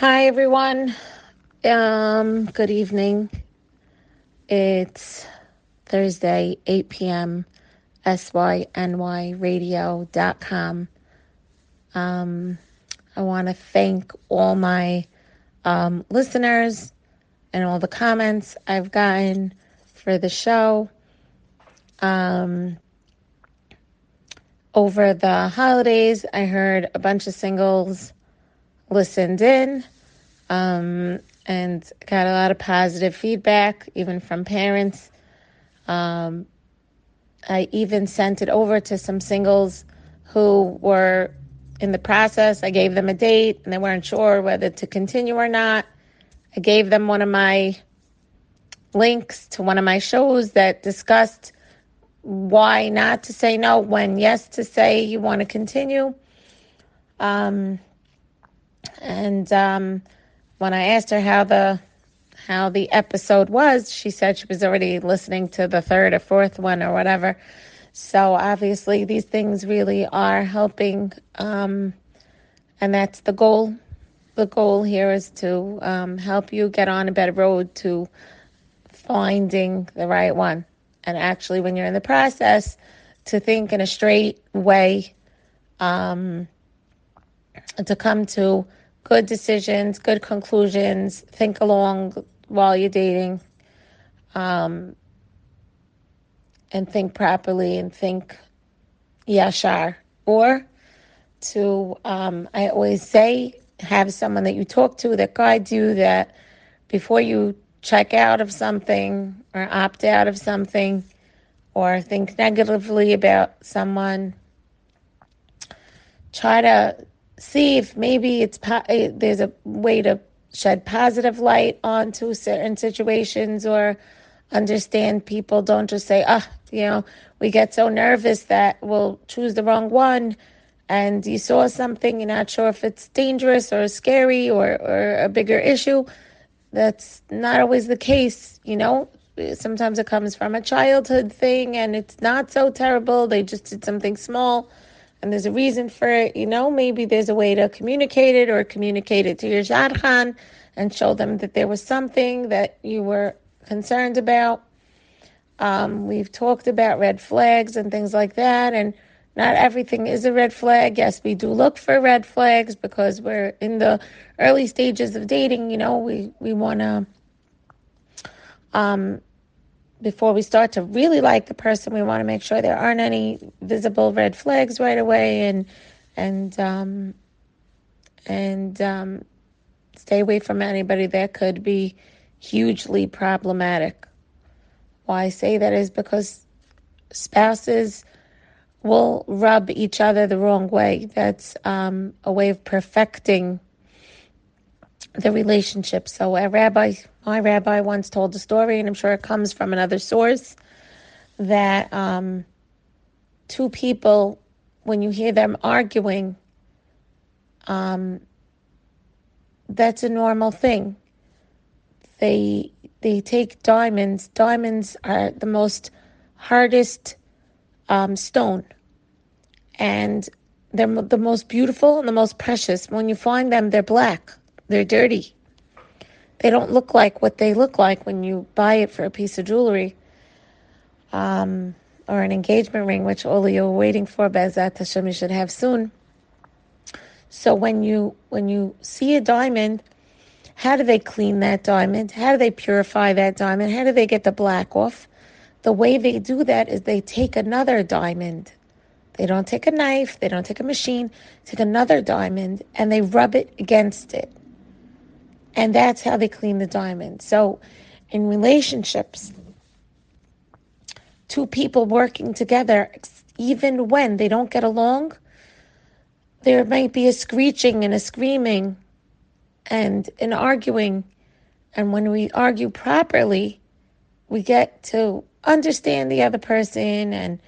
Hi, everyone. Um, good evening. It's Thursday, 8 p.m., synyradio.com. Um, I want to thank all my um, listeners and all the comments I've gotten for the show. Um, over the holidays, I heard a bunch of singles listened in um, and got a lot of positive feedback, even from parents. Um, I even sent it over to some singles who were in the process. I gave them a date and they weren't sure whether to continue or not. I gave them one of my links to one of my shows that discussed why not to say no, when yes to say you want to continue. Um, and um, when I asked her how the how the episode was, she said she was already listening to the third or fourth one or whatever. So obviously, these things really are helping, um, and that's the goal. The goal here is to um, help you get on a better road to finding the right one. And actually, when you're in the process, to think in a straight way, um, to come to good decisions, good conclusions, think along while you're dating, um, and think properly and think yashar. Or to, um, I always say, have someone that you talk to that guides you that before you check out of something or opt out of something or think negatively about someone, try to see if maybe it's eh, there's a way to shed positive light onto certain situations or understand people don't just say ah you know we get so nervous that we'll choose the wrong one and you saw something you're not sure if it's dangerous or scary or, or a bigger issue. That's not always the case you know? Sometimes it comes from a childhood thing and it's not so terrible they just did something small and there's a reason for it, you know, maybe there's a way to communicate it or communicate it to your Shadchan and show them that there was something that you were concerned about. Um, we've talked about red flags and things like that, and not everything is a red flag. Yes, we do look for red flags because we're in the early stages of dating. You know, we we want to um, before we start to really like the person, we want to make sure there aren't any visible red flags right away, and and um, and um, stay away from anybody that could be hugely problematic. Why I say that is because spouses will rub each other the wrong way. That's um, a way of perfecting the relationship. So a rabbi, my rabbi once told a story, and I'm sure it comes from another source, that um, two people, when you hear them arguing, um, that's a normal thing. They they take diamonds. Diamonds are the most hardest um, stone, and they're the most beautiful and the most precious. When you find them, they're black. They're dirty. They don't look like what they look like when you buy it for a piece of jewelry um, or an engagement ring, which all you are waiting for. Bezat Hashem, you should have soon. So when you when you see a diamond, how do they clean that diamond? How do they purify that diamond? How do they get the black off? The way they do that is they take another diamond. They don't take a knife, they don't take a machine, take another diamond and they rub it against it. And that's how they clean the diamond. So in relationships, two people working together, even when they don't get along, there might be a screeching and a screaming and an arguing. And when we argue properly, we get to understand the other person and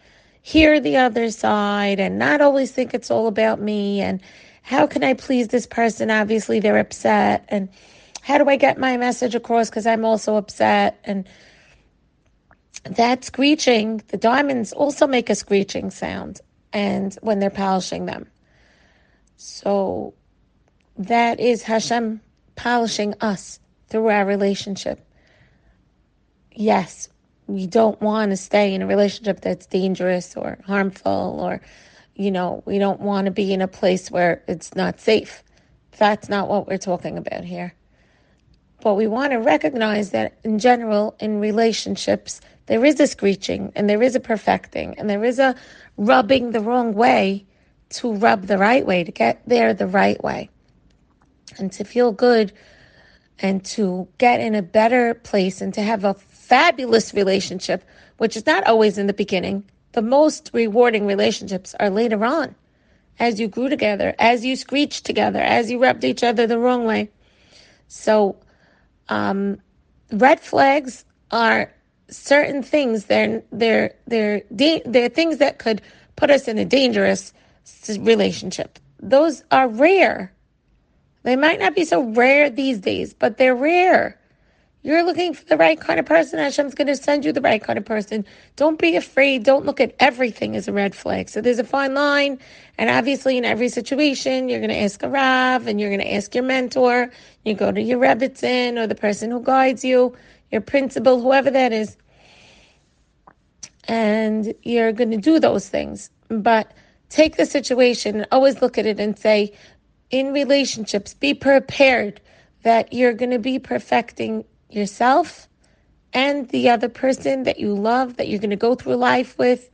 hear the other side and not always think it's all about me and how can I please this person? Obviously, they're upset. And how do I get my message across? Because I'm also upset. And that screeching, the diamonds also make a screeching sound and when they're polishing them. So that is Hashem polishing us through our relationship. Yes, we don't want to stay in a relationship that's dangerous or harmful or you know, we don't want to be in a place where it's not safe. That's not what we're talking about here. But we want to recognize that in general, in relationships, there is a screeching and there is a perfecting and there is a rubbing the wrong way to rub the right way, to get there the right way. And to feel good and to get in a better place and to have a fabulous relationship, which is not always in the beginning. The most rewarding relationships are later on, as you grew together, as you screeched together, as you rubbed each other the wrong way. So, um, red flags are certain things. They're they're they're they're things that could put us in a dangerous relationship. Those are rare. They might not be so rare these days, but they're rare. You're looking for the right kind of person. Hashem's going to send you the right kind of person. Don't be afraid. Don't look at everything as a red flag. So there's a fine line. And obviously, in every situation, you're going to ask a Rav and you're going to ask your mentor. You go to your Rebbitzin or the person who guides you, your principal, whoever that is. And you're going to do those things. But take the situation and always look at it and say, in relationships, be prepared that you're going to be perfecting yourself and the other person that you love, that you're going to go through life with.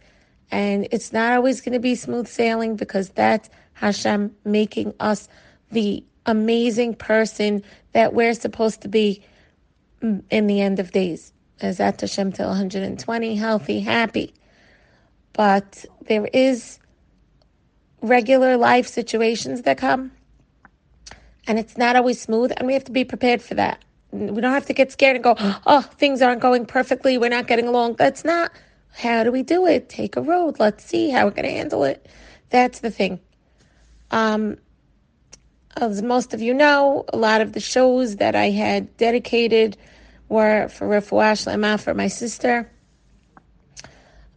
And it's not always going to be smooth sailing because that's Hashem making us the amazing person that we're supposed to be in the end of days. As at Hashem till 120, healthy, happy. But there is regular life situations that come, and it's not always smooth, and we have to be prepared for that. We don't have to get scared and go, oh, things aren't going perfectly. We're not getting along. That's not how do we do it? Take a road. Let's see how we're going to handle it. That's the thing. Um, as most of you know, a lot of the shows that I had dedicated were for Refuah Shlema for my sister,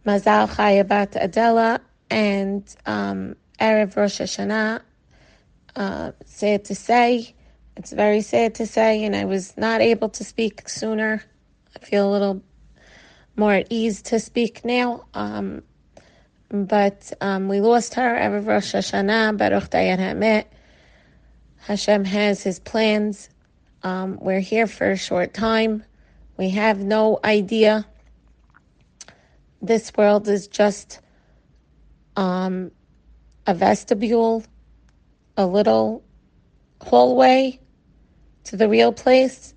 Mazal Chaya bat Adela, and um, Erev Rosh Hashanah. Uh, to say, it's very sad to say, and I was not able to speak sooner. I feel a little more at ease to speak now. Um, but um, we lost her. Erev Rosh Hashanah, Baruch Dayan Hamet. Hashem has his plans. Um, we're here for a short time. We have no idea. This world is just um, a vestibule, a little hallway to the real place,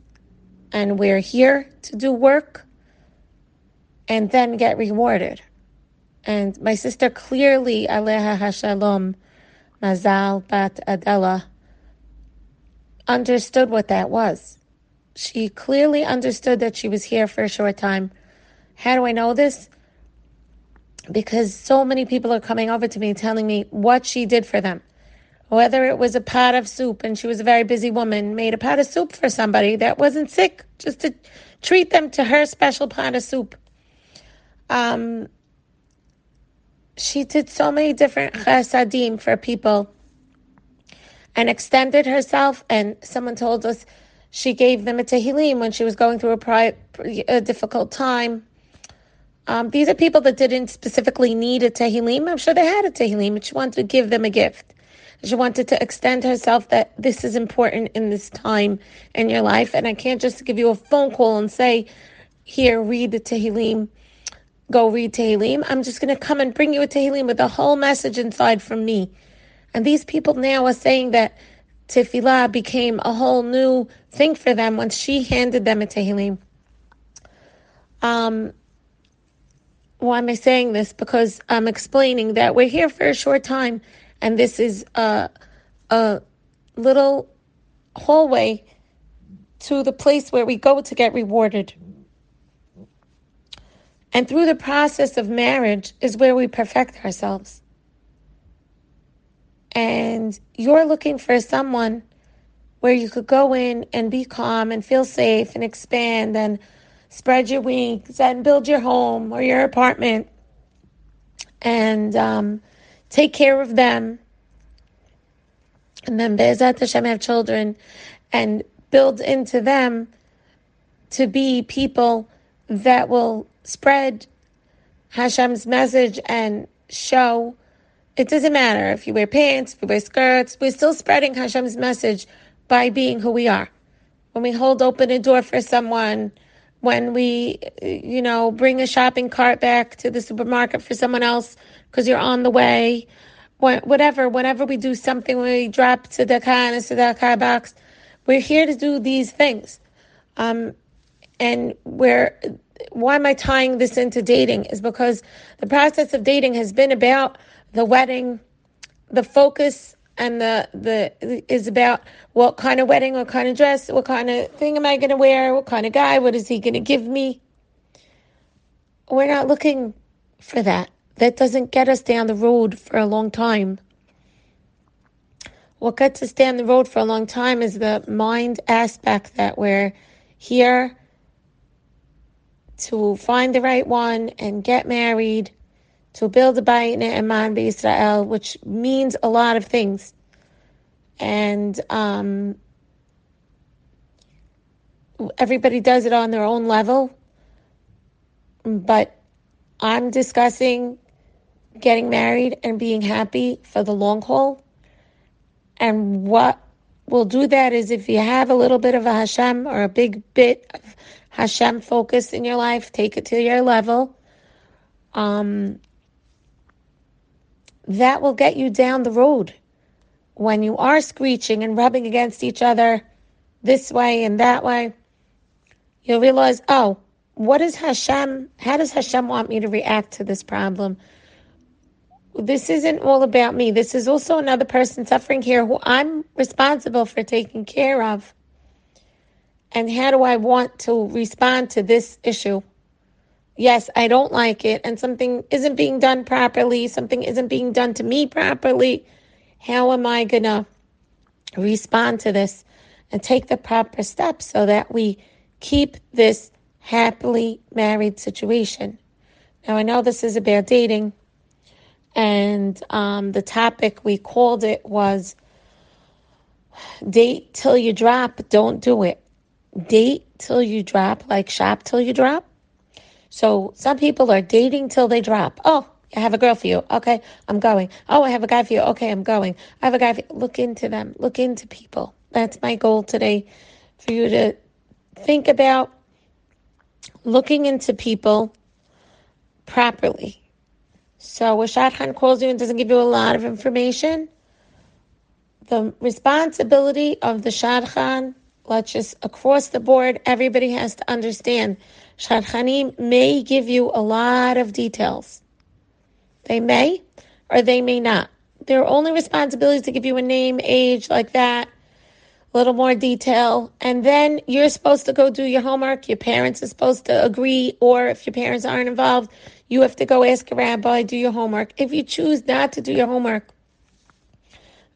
and we're here to do work and then get rewarded. And my sister clearly, Aleha Hashalom, Mazal Bat Adela, understood what that was. She clearly understood that she was here for a short time. How do I know this? Because so many people are coming over to me telling me what she did for them whether it was a pot of soup and she was a very busy woman, made a pot of soup for somebody that wasn't sick, just to treat them to her special pot of soup. Um, she did so many different chesadim for people and extended herself. And someone told us she gave them a tehillim when she was going through a, pri- a difficult time. Um, these are people that didn't specifically need a tehillim. I'm sure they had a tehillim, but she wanted to give them a gift. She wanted to extend herself that this is important in this time in your life. And I can't just give you a phone call and say, here, read the Tehillim, go read Tehillim. I'm just going to come and bring you a Tehillim with a whole message inside from me. And these people now are saying that Tefillah became a whole new thing for them once she handed them a Tehillim. Um, why am I saying this? Because I'm explaining that we're here for a short time and this is a, a little hallway to the place where we go to get rewarded. And through the process of marriage is where we perfect ourselves. And you're looking for someone where you could go in and be calm and feel safe and expand and spread your wings and build your home or your apartment and um, take care of them, and then Be'ezat Hashem have children, and build into them to be people that will spread Hashem's message and show. It doesn't matter if you wear pants, if you wear skirts, we're still spreading Hashem's message by being who we are. When we hold open a door for someone, when we, you know, bring a shopping cart back to the supermarket for someone else because you're on the way, whatever, whenever we do something, we drop to the car and to the car box, we're here to do these things. Um, and where, why am I tying this into dating? Is because the process of dating has been about the wedding, the focus and the the is about what kind of wedding, what kind of dress, what kind of thing am I going to wear, what kind of guy, what is he going to give me? We're not looking for that. That doesn't get us down the road for a long time. What gets us down the road for a long time is the mind aspect that we're here to find the right one and get married to build a bayit ne'eman Israel, which means a lot of things. And um, everybody does it on their own level. But I'm discussing getting married and being happy for the long haul. And what will do that is if you have a little bit of a Hashem or a big bit of Hashem focus in your life, take it to your level. Um, that will get you down the road. When you are screeching and rubbing against each other this way and that way, you'll realize, oh, what is Hashem? How does Hashem want me to react to this problem? This isn't all about me. This is also another person suffering here who I'm responsible for taking care of. And how do I want to respond to this issue? yes, I don't like it, and something isn't being done properly, something isn't being done to me properly, how am I going to respond to this and take the proper steps so that we keep this happily married situation? Now, I know this is about dating, and um, the topic we called it was date till you drop, don't do it. Date till you drop, like shop till you drop so some people are dating till they drop. Oh, I have a girl for you. Okay, I'm going. Oh, I have a guy for you. Okay, I'm going. I have a guy for you. Look into them. Look into people. That's my goal today for you to think about looking into people properly. So a shadchan calls you and doesn't give you a lot of information. The responsibility of the shadchan, let's just across the board, everybody has to understand Shadchanim may give you a lot of details. They may or they may not. Their only responsibility is to give you a name, age, like that, a little more detail. And then you're supposed to go do your homework. Your parents are supposed to agree, or if your parents aren't involved, you have to go ask a rabbi, do your homework. If you choose not to do your homework,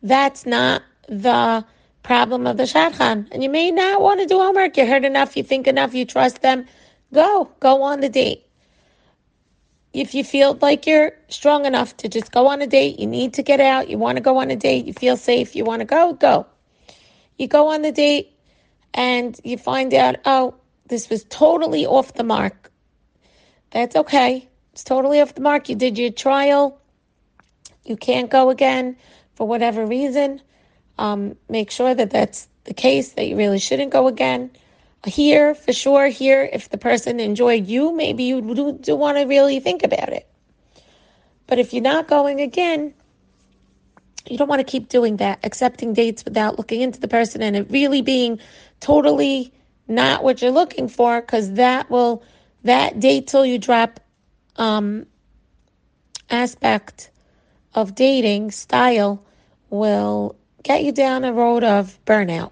that's not the problem of the shadchan. And you may not want to do homework. You heard enough, you think enough, you trust them. Go, go on the date. If you feel like you're strong enough to just go on a date, you need to get out, you want to go on a date, you feel safe, you want to go, go. You go on the date and you find out, oh, this was totally off the mark. That's okay. It's totally off the mark. You did your trial. You can't go again for whatever reason. Um, make sure that that's the case, that you really shouldn't go again here for sure here if the person enjoyed you maybe you do, do want to really think about it but if you're not going again you don't want to keep doing that accepting dates without looking into the person and it really being totally not what you're looking for because that will that date till you drop um, aspect of dating style will get you down a road of burnout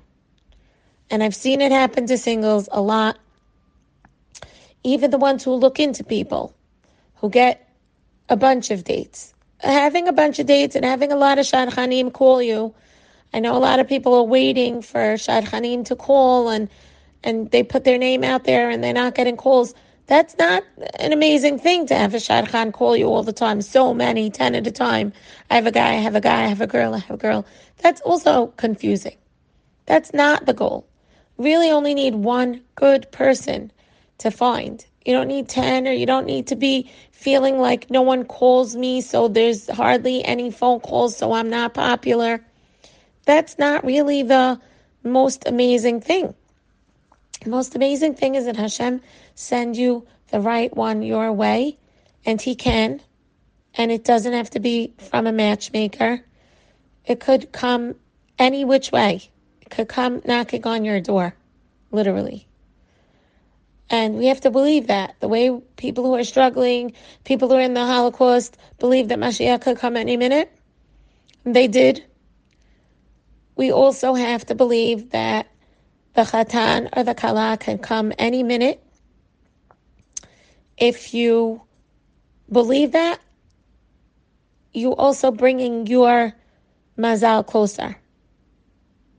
and I've seen it happen to singles a lot. Even the ones who look into people, who get a bunch of dates. Having a bunch of dates and having a lot of shadchanim call you. I know a lot of people are waiting for shadchanim to call and and they put their name out there and they're not getting calls. That's not an amazing thing to have a shadchan call you all the time, so many, 10 at a time. I have a guy, I have a guy, I have a girl, I have a girl. That's also confusing. That's not the goal. really only need one good person to find. You don't need 10 or you don't need to be feeling like no one calls me, so there's hardly any phone calls, so I'm not popular. That's not really the most amazing thing. The most amazing thing is that Hashem send you the right one your way, and He can, and it doesn't have to be from a matchmaker. It could come any which way. It could come knocking on your door, literally. And we have to believe that. The way people who are struggling, people who are in the Holocaust, believe that Mashiach could come any minute. They did. We also have to believe that the Chatan or the Kala can come any minute. If you believe that, you also bringing your mazal closer.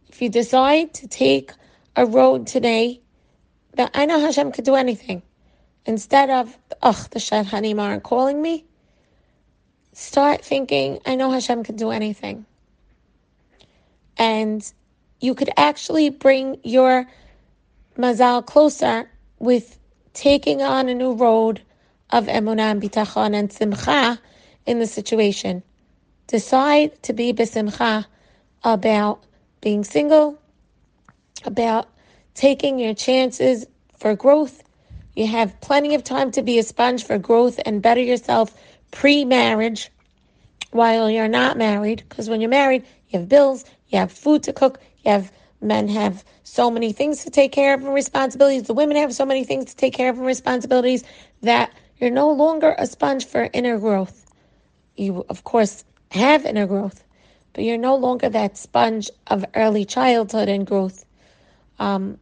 If you decide to take a road today that I know Hashem could do anything, instead of, ugh, the Shadchanim aren't calling me, start thinking, I know Hashem could do anything. And you could actually bring your mazal closer with taking on a new road of emunah and bitachon and simcha in the situation. Decide to be besimcha about being single, about taking your chances for growth. You have plenty of time to be a sponge for growth and better yourself pre marriage while you're not married. Because when you're married, you have bills, you have food to cook, you have men have so many things to take care of and responsibilities. The women have so many things to take care of and responsibilities that you're no longer a sponge for inner growth. You, of course, have inner growth, but you're no longer that sponge of early childhood and growth. Um,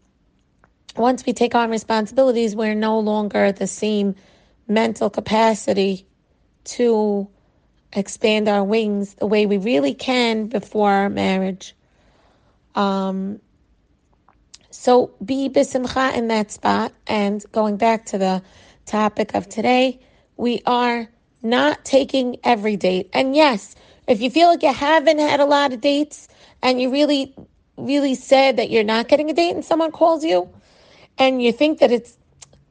once we take on responsibilities, we're no longer the same mental capacity to expand our wings the way we really can before our marriage. Um, so be bisimcha in that spot. And going back to the topic of today, we are not taking every date. And yes, if you feel like you haven't had a lot of dates and you really, really said that you're not getting a date and someone calls you and you think that it's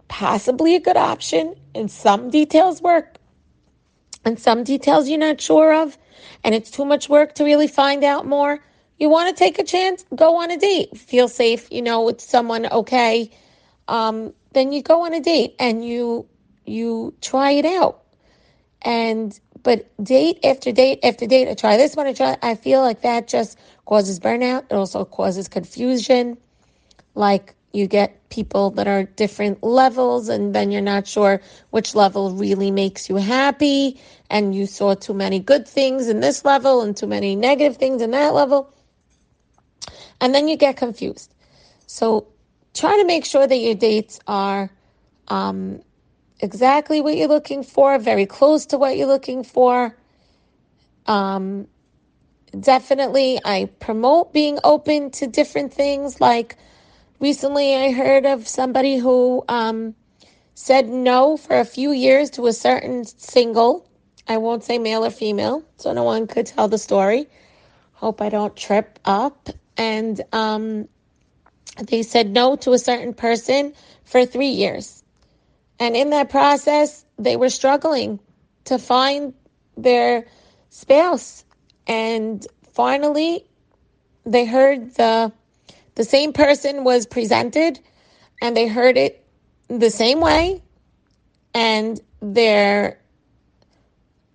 possibly a good option and some details work and some details you're not sure of and it's too much work to really find out more, you want to take a chance, go on a date. Feel safe, you know, with someone okay. Um, then you go on a date and you you try it out. And but date after date after date, I try this one, I try. I feel like that just causes burnout. It also causes confusion. Like you get people that are different levels, and then you're not sure which level really makes you happy. And you saw too many good things in this level and too many negative things in that level. And then you get confused. So try to make sure that your dates are um, exactly what you're looking for, very close to what you're looking for. Um, definitely, I promote being open to different things. Like recently, I heard of somebody who um, said no for a few years to a certain single. I won't say male or female, so no one could tell the story. Hope I don't trip up. And um, they said no to a certain person for three years. And in that process, they were struggling to find their spouse. And finally, they heard the the same person was presented and they heard it the same way and their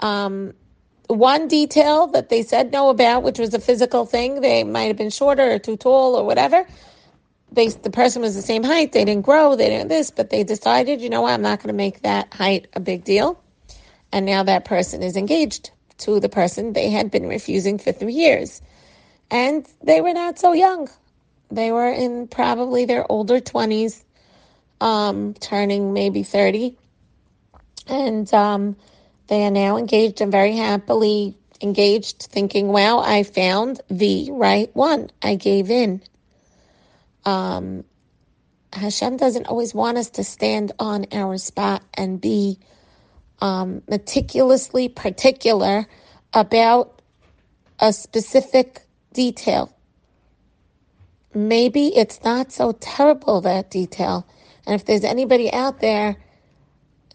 um, one detail that they said no about which was a physical thing they might have been shorter or too tall or whatever they the person was the same height. They didn't grow. They didn't this, but they decided, you know what, I'm not going to make that height a big deal. And now that person is engaged to the person they had been refusing for three years, and they were not so young. They were in probably their older twenties, um, turning maybe thirty, and um, they are now engaged and very happily engaged, thinking, "Wow, I found the right one. I gave in." Um, Hashem doesn't always want us to stand on our spot and be um, meticulously particular about a specific detail. Maybe it's not so terrible that detail. And if there's anybody out there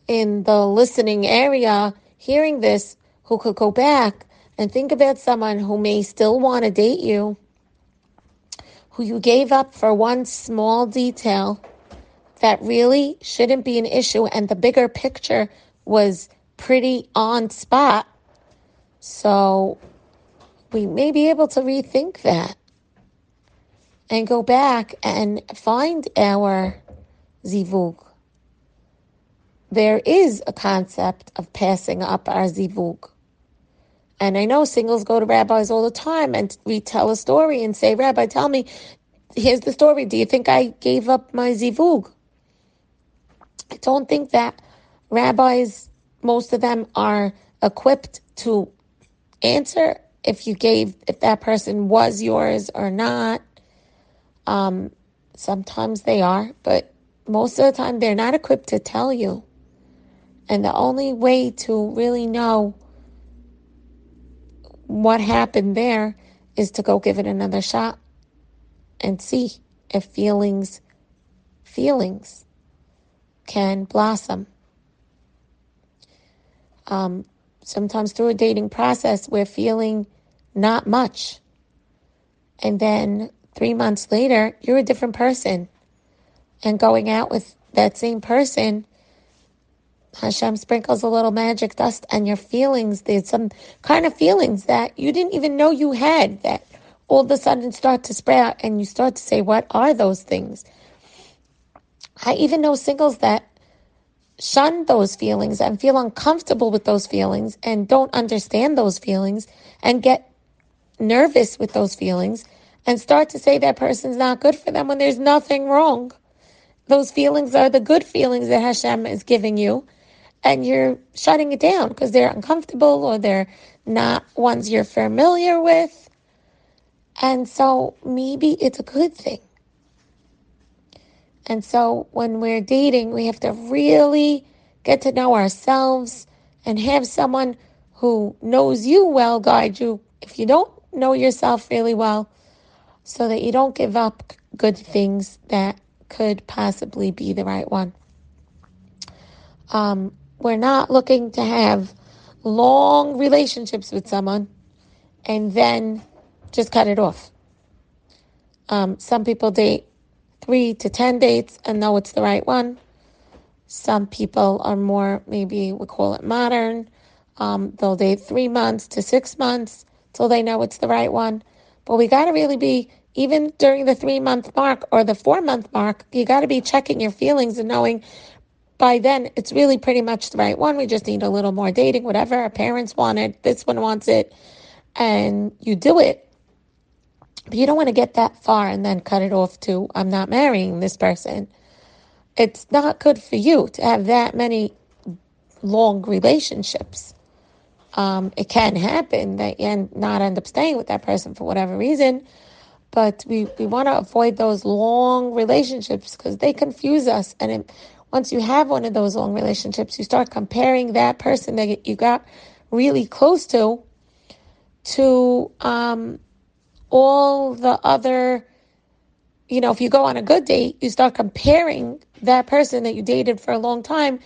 in the listening area hearing this who could go back and think about someone who may still want to date you, who you gave up for one small detail that really shouldn't be an issue, and the bigger picture was pretty on spot. So we may be able to rethink that and go back and find our zivug. There is a concept of passing up our zivug. And I know singles go to rabbis all the time and we tell a story and say, Rabbi, tell me, here's the story. Do you think I gave up my zivug? I don't think that rabbis, most of them are equipped to answer if you gave, if that person was yours or not. Um, sometimes they are, but most of the time they're not equipped to tell you. And the only way to really know what happened there is to go give it another shot and see if feelings feelings can blossom. Um, sometimes through a dating process, we're feeling not much. And then three months later, you're a different person. And going out with that same person, Hashem sprinkles a little magic dust on your feelings. There's some kind of feelings that you didn't even know you had that all of a sudden start to sprout and you start to say, What are those things? I even know singles that shun those feelings and feel uncomfortable with those feelings and don't understand those feelings and get nervous with those feelings and start to say that person's not good for them when there's nothing wrong. Those feelings are the good feelings that Hashem is giving you, and you're shutting it down because they're uncomfortable or they're not ones you're familiar with. And so maybe it's a good thing. And so when we're dating, we have to really get to know ourselves and have someone who knows you well guide you. If you don't know yourself really well, so that you don't give up good things that could possibly be the right one. Um, we're not looking to have long relationships with someone and then just cut it off. Um, some people date three to 10 dates and know it's the right one. Some people are more, maybe we call it modern. Um, they'll date three months to six months till they know it's the right one. But we got to really be, even during the three month mark or the four month mark, you got to be checking your feelings and knowing by then it's really pretty much the right one. We just need a little more dating, whatever our parents wanted, this one wants it, and you do it. But you don't want to get that far and then cut it off to, I'm not marrying this person. It's not good for you to have that many long relationships. Um, it can happen that you not end up staying with that person for whatever reason, but we, we want to avoid those long relationships because they confuse us. And it, once you have one of those long relationships, you start comparing that person that you got really close to to um, all the other. You know, if you go on a good date, you start comparing that person that you dated for a long time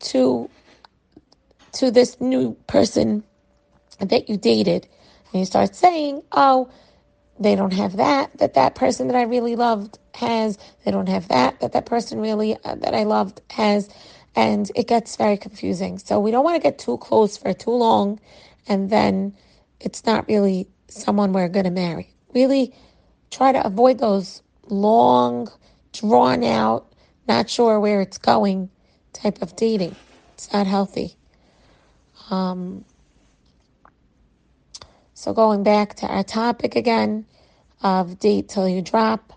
to to this new person that you dated. And you start saying, oh, they don't have that, that that person that I really loved has. They don't have that, that that person really uh, that I loved has. And it gets very confusing. So we don't want to get too close for too long. And then it's not really someone we're going to marry. Really try to avoid those long, drawn out, not sure where it's going type of dating. It's not healthy. Um, so going back to our topic again of date till you drop,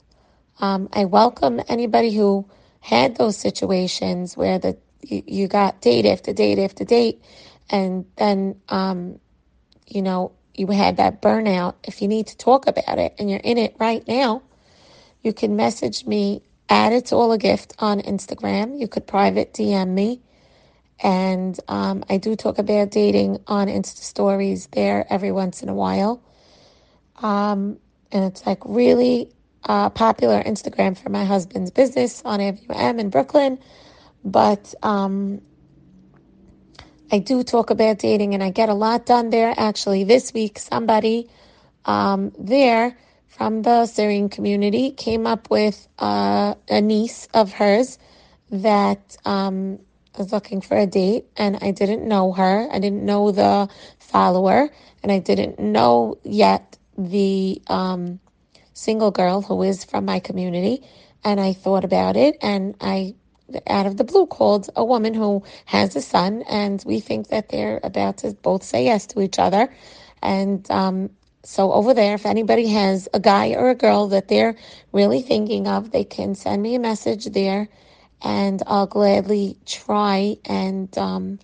um, I welcome anybody who had those situations where the you, you got date after date after date, and then um, you know you had that burnout. If you need to talk about it and you're in it right now, you can message me at it's all a gift on Instagram. You could private DM me and um, I do talk about dating on Insta stories there every once in a while. Um, and it's like really uh, popular Instagram for my husband's business on Avenue M in Brooklyn. But um, I do talk about dating, and I get a lot done there. Actually, this week somebody um, there from the Syrian community came up with uh, a niece of hers that um, was looking for a date, and I didn't know her. I didn't know the follower, and I didn't know yet the um, single girl who is from my community. And I thought about it, and I, out of the blue, called a woman who has a son, and we think that they're about to both say yes to each other. And um, so over there, if anybody has a guy or a girl that they're really thinking of, they can send me a message there, and I'll gladly try and um,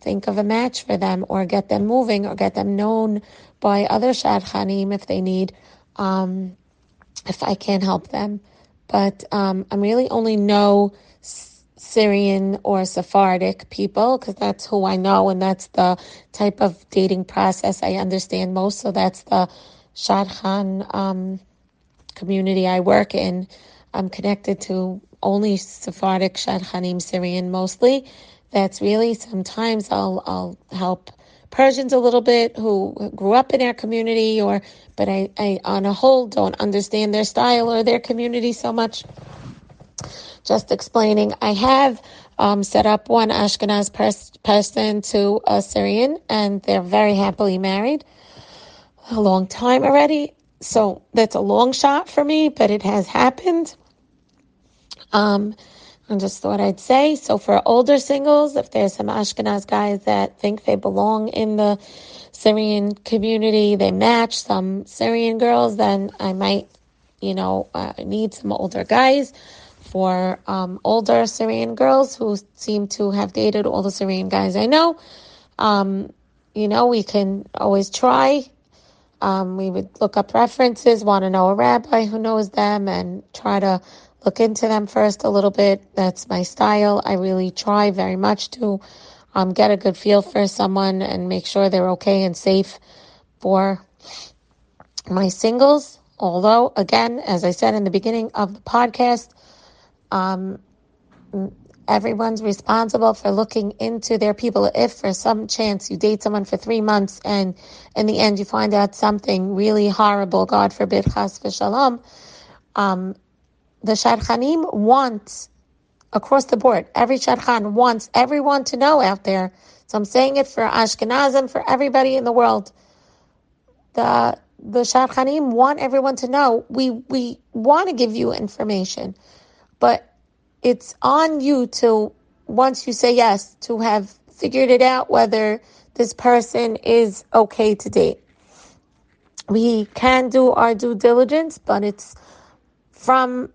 think of a match for them, or get them moving, or get them known by other shadchanim if they need, um, if I can help them. But um, I really only know Syrian or Sephardic people because that's who I know and that's the type of dating process I understand most. So that's the Shadchan um, community I work in. I'm connected to only Sephardic Shadchanim Syrian mostly. That's really sometimes I'll I'll help Persians a little bit who grew up in our community or but I, I on a whole don't understand their style or their community so much just explaining. I have um, set up one Ashkenaz pers- person to a Syrian, and they're very happily married a long time already. So that's a long shot for me, but it has happened. Um, I just thought I'd say. So for older singles, if there's some Ashkenaz guys that think they belong in the Syrian community, they match some Syrian girls, then I might, you know, uh, need some older guys for um, older Syrian girls who seem to have dated all the Syrian guys I know. Um, you know, we can always try. Um, we would look up references, want to know a rabbi who knows them, and try to look into them first a little bit. That's my style. I really try very much to um, get a good feel for someone and make sure they're okay and safe for my singles. Although, again, as I said in the beginning of the podcast, um, everyone's responsible for looking into their people. If for some chance you date someone for three months and in the end you find out something really horrible, God forbid, chas v'shalom, um, the shadchanim wants across the board, every shadchan wants everyone to know out there. So I'm saying it for Ashkenazim, for everybody in the world. The the shadchanim want everyone to know. We we want to give you information. But it's on you to, once you say yes, to have figured it out whether this person is okay to date. We can do our due diligence, but it's from,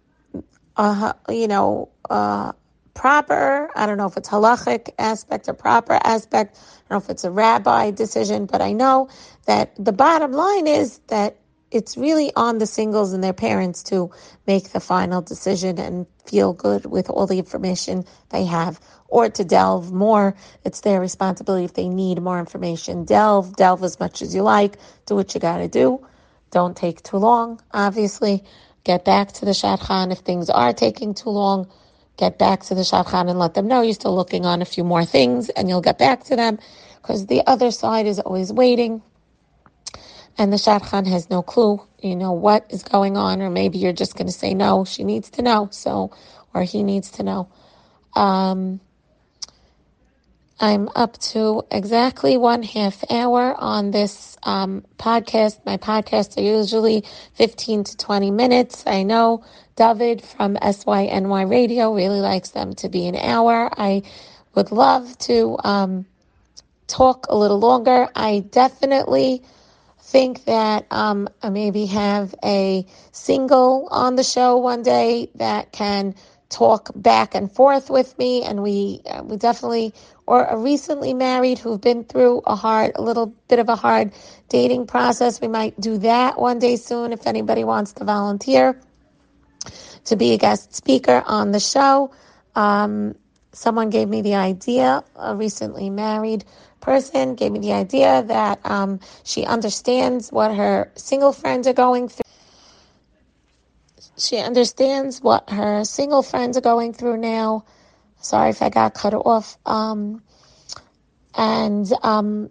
a, you know, uh, proper. I don't know if it's halachic aspect or proper aspect. I don't know if it's a rabbi decision, but I know that the bottom line is that it's really on the singles and their parents to make the final decision and feel good with all the information they have or to delve more. It's their responsibility if they need more information. Delve, delve as much as you like. Do what you got to do. Don't take too long, obviously. Get back to the Shadchan if things are taking too long. Get back to the Shadchan and let them know you're still looking on a few more things and you'll get back to them because the other side is always waiting and the shadchan has no clue, you know, what is going on, or maybe you're just going to say no, she needs to know, so, or he needs to know. Um, I'm up to exactly one half hour on this um, podcast. My podcasts are usually 15 to 20 minutes. I know David from SYNY Radio really likes them to be an hour. I would love to um, talk a little longer. I definitely think that um, maybe have a single on the show one day that can talk back and forth with me, and we uh, we definitely or a recently married who've been through a hard, a little bit of a hard dating process. We might do that one day soon if anybody wants to volunteer to be a guest speaker on the show. Um, someone gave me the idea, a recently married person gave me the idea that um, she understands what her single friends are going through. she understands what her single friends are going through now. Sorry if I got cut off. Um, and um,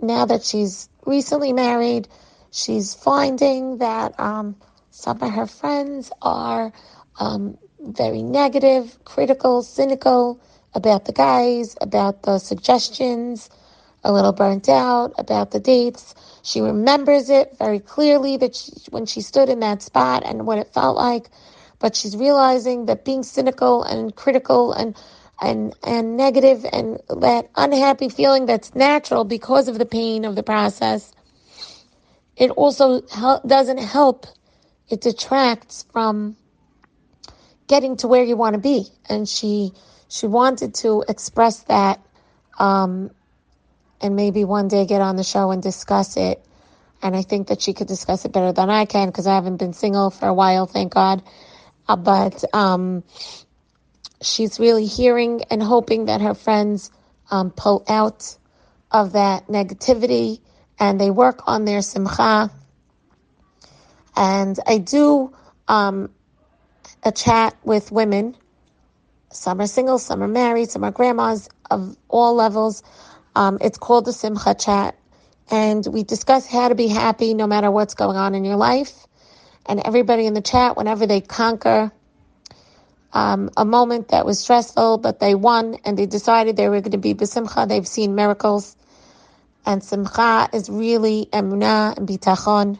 now that she's recently married, she's finding that um, some of her friends are um, very negative, critical, cynical about the guys, about the suggestions, a little burnt out about the dates. She remembers it very clearly that she, when she stood in that spot and what it felt like, but she's realizing that being cynical and critical and and and negative and that unhappy feeling that's natural because of the pain of the process it also doesn't help it detracts from getting to where you want to be. And she she wanted to express that um, and maybe one day get on the show and discuss it. And i think that she could discuss it better than i can because i haven't been single for a while thank god but um, she's really hearing and hoping that her friends um, pull out of that negativity and they work on their simcha. And I do um, a chat with women. Some are single, some are married, some are grandmas of all levels. Um, it's called the Simcha Chat. And we discuss how to be happy no matter what's going on in your life. And everybody in the chat, whenever they conquer um, a moment that was stressful, but they won and they decided they were going to be besimcha. They've seen miracles. And simcha is really emunah and bitachon.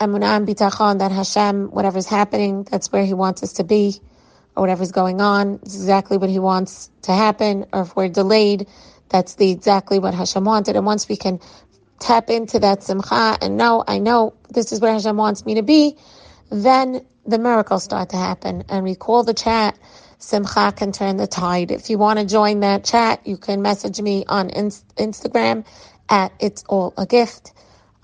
Emunah and bitachon that Hashem, whatever's happening, that's where He wants us to be, or whatever's going on, is exactly what He wants to happen. Or if we're delayed, that's the exactly what Hashem wanted. And once we can tap into that simcha and know, I know this is where Hashem wants me to be, then the miracles start to happen. And we call the chat Simcha can turn the tide. If you want to join that chat, you can message me on Instagram at It's All a Gift.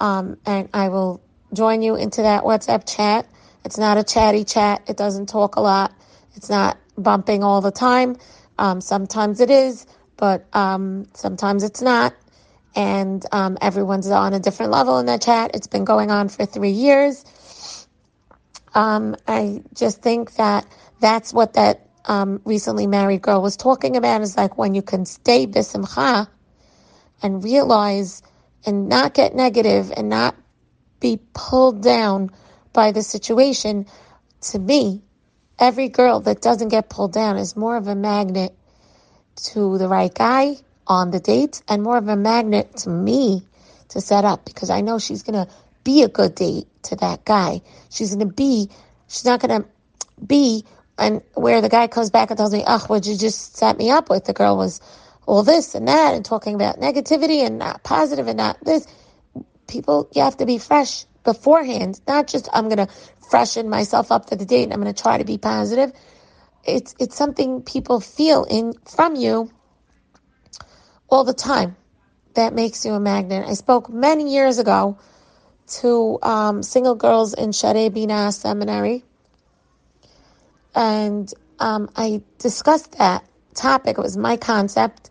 Um, and I will join you into that WhatsApp chat. It's not a chatty chat. It doesn't talk a lot. It's not bumping all the time. Um, sometimes it is, but um, sometimes it's not. And um, everyone's on a different level in that chat. It's been going on for three years. Um, I just think that that's what that um, recently married girl was talking about is like when you can stay bisimcha and realize and not get negative and not be pulled down by the situation. To me, every girl that doesn't get pulled down is more of a magnet to the right guy on the date and more of a magnet to me to set up because I know she's going to be a good date to that guy. She's going to be, she's not going to be, and where the guy comes back and tells me, oh, what you just set me up with? The girl was all this and that and talking about negativity and not positive and not this. People, you have to be fresh beforehand, not just I'm going to freshen myself up for the date and I'm going to try to be positive. It's, it's something people feel in from you all the time that makes you a magnet. I spoke many years ago to um, single girls in Share Bina Seminary. And um, I discussed that topic. It was my concept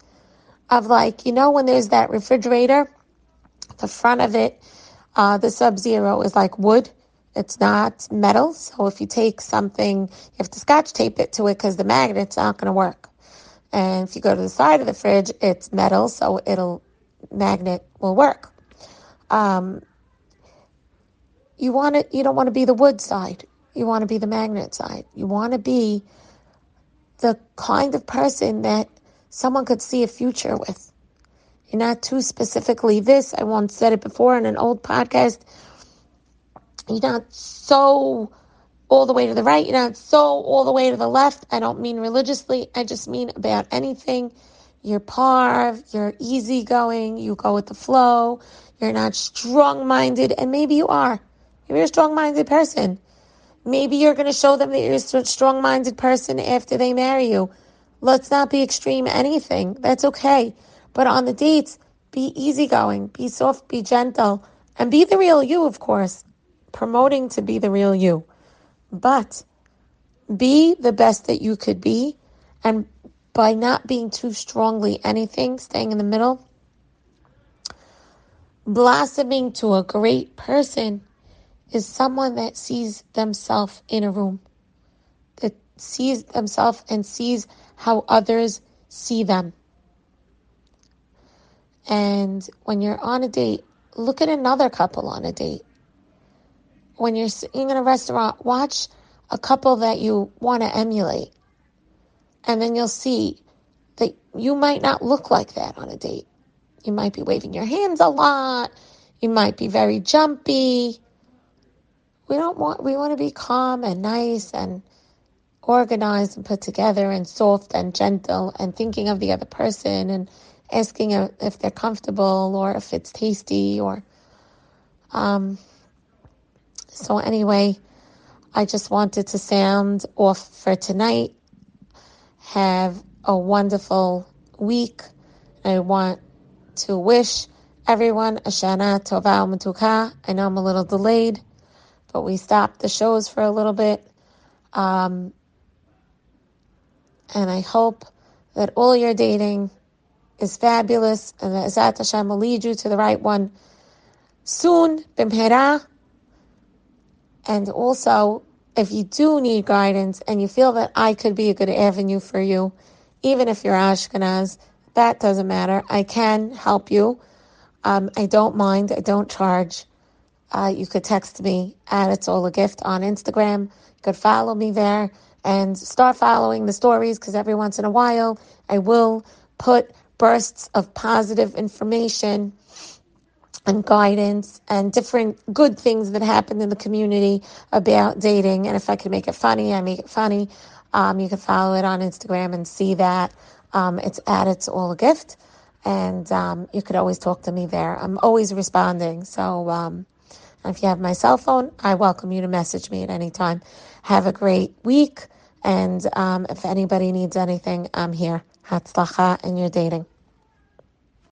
of like, you know, when there's that refrigerator, the front of it, uh, the sub zero is like wood. It's not metal. So if you take something, you have to scotch tape it to it because the magnet's not going to work. And if you go to the side of the fridge, it's metal, so it'll magnet will work. Um, you want to, you don't want to be the wood side. You want to be the magnet side. You want to be the kind of person that someone could see a future with. You're not too specifically this. I once said it before in an old podcast. You're not so all the way to the right. You're not so all the way to the left. I don't mean religiously. I just mean about anything. You're parv, you're easygoing, you go with the flow, you're not strong minded, and maybe you are. Maybe you're a strong minded person. Maybe you're going to show them that you're a strong minded person after they marry you. Let's not be extreme anything. That's okay. But on the dates, be easygoing, be soft, be gentle, and be the real you, of course. Promoting to be the real you. But be the best that you could be. And by not being too strongly anything, staying in the middle, blossoming to a great person is someone that sees themselves in a room, that sees themselves and sees how others see them. And when you're on a date, look at another couple on a date. When you're sitting in a restaurant, watch a couple that you want to emulate. And then you'll see that you might not look like that on a date. You might be waving your hands a lot. You might be very jumpy. We don't want, we want to be calm and nice and organized and put together and soft and gentle and thinking of the other person and asking if they're comfortable or if it's tasty or um so anyway i just wanted to sound off for tonight. Have a wonderful week. I want to wish everyone a shana tova u'metuka i know i'm a little delayed but we stopped the shows for a little bit. Um, and i hope that all your dating is fabulous, and that Zat Hashem will lead you to the right one soon, bimhera. And also, if you do need guidance and you feel that I could be a good avenue for you, even if you're Ashkenaz, that doesn't matter. I can help you. Um, I don't mind. I don't charge. Uh, you could text me at It's All a Gift on Instagram. You could follow me there and start following the stories because every once in a while I will put bursts of positive information and guidance and different good things that happen in the community about dating. And if I can make it funny, I make it funny. Um, you can follow it on Instagram and see that. Um, it's at It's All a Gift. And um, you could always talk to me there. I'm always responding. So um, if you have my cell phone, I welcome you to message me at any time. Have a great week. And um, if anybody needs anything, I'm here. Hatzlacha in your dating.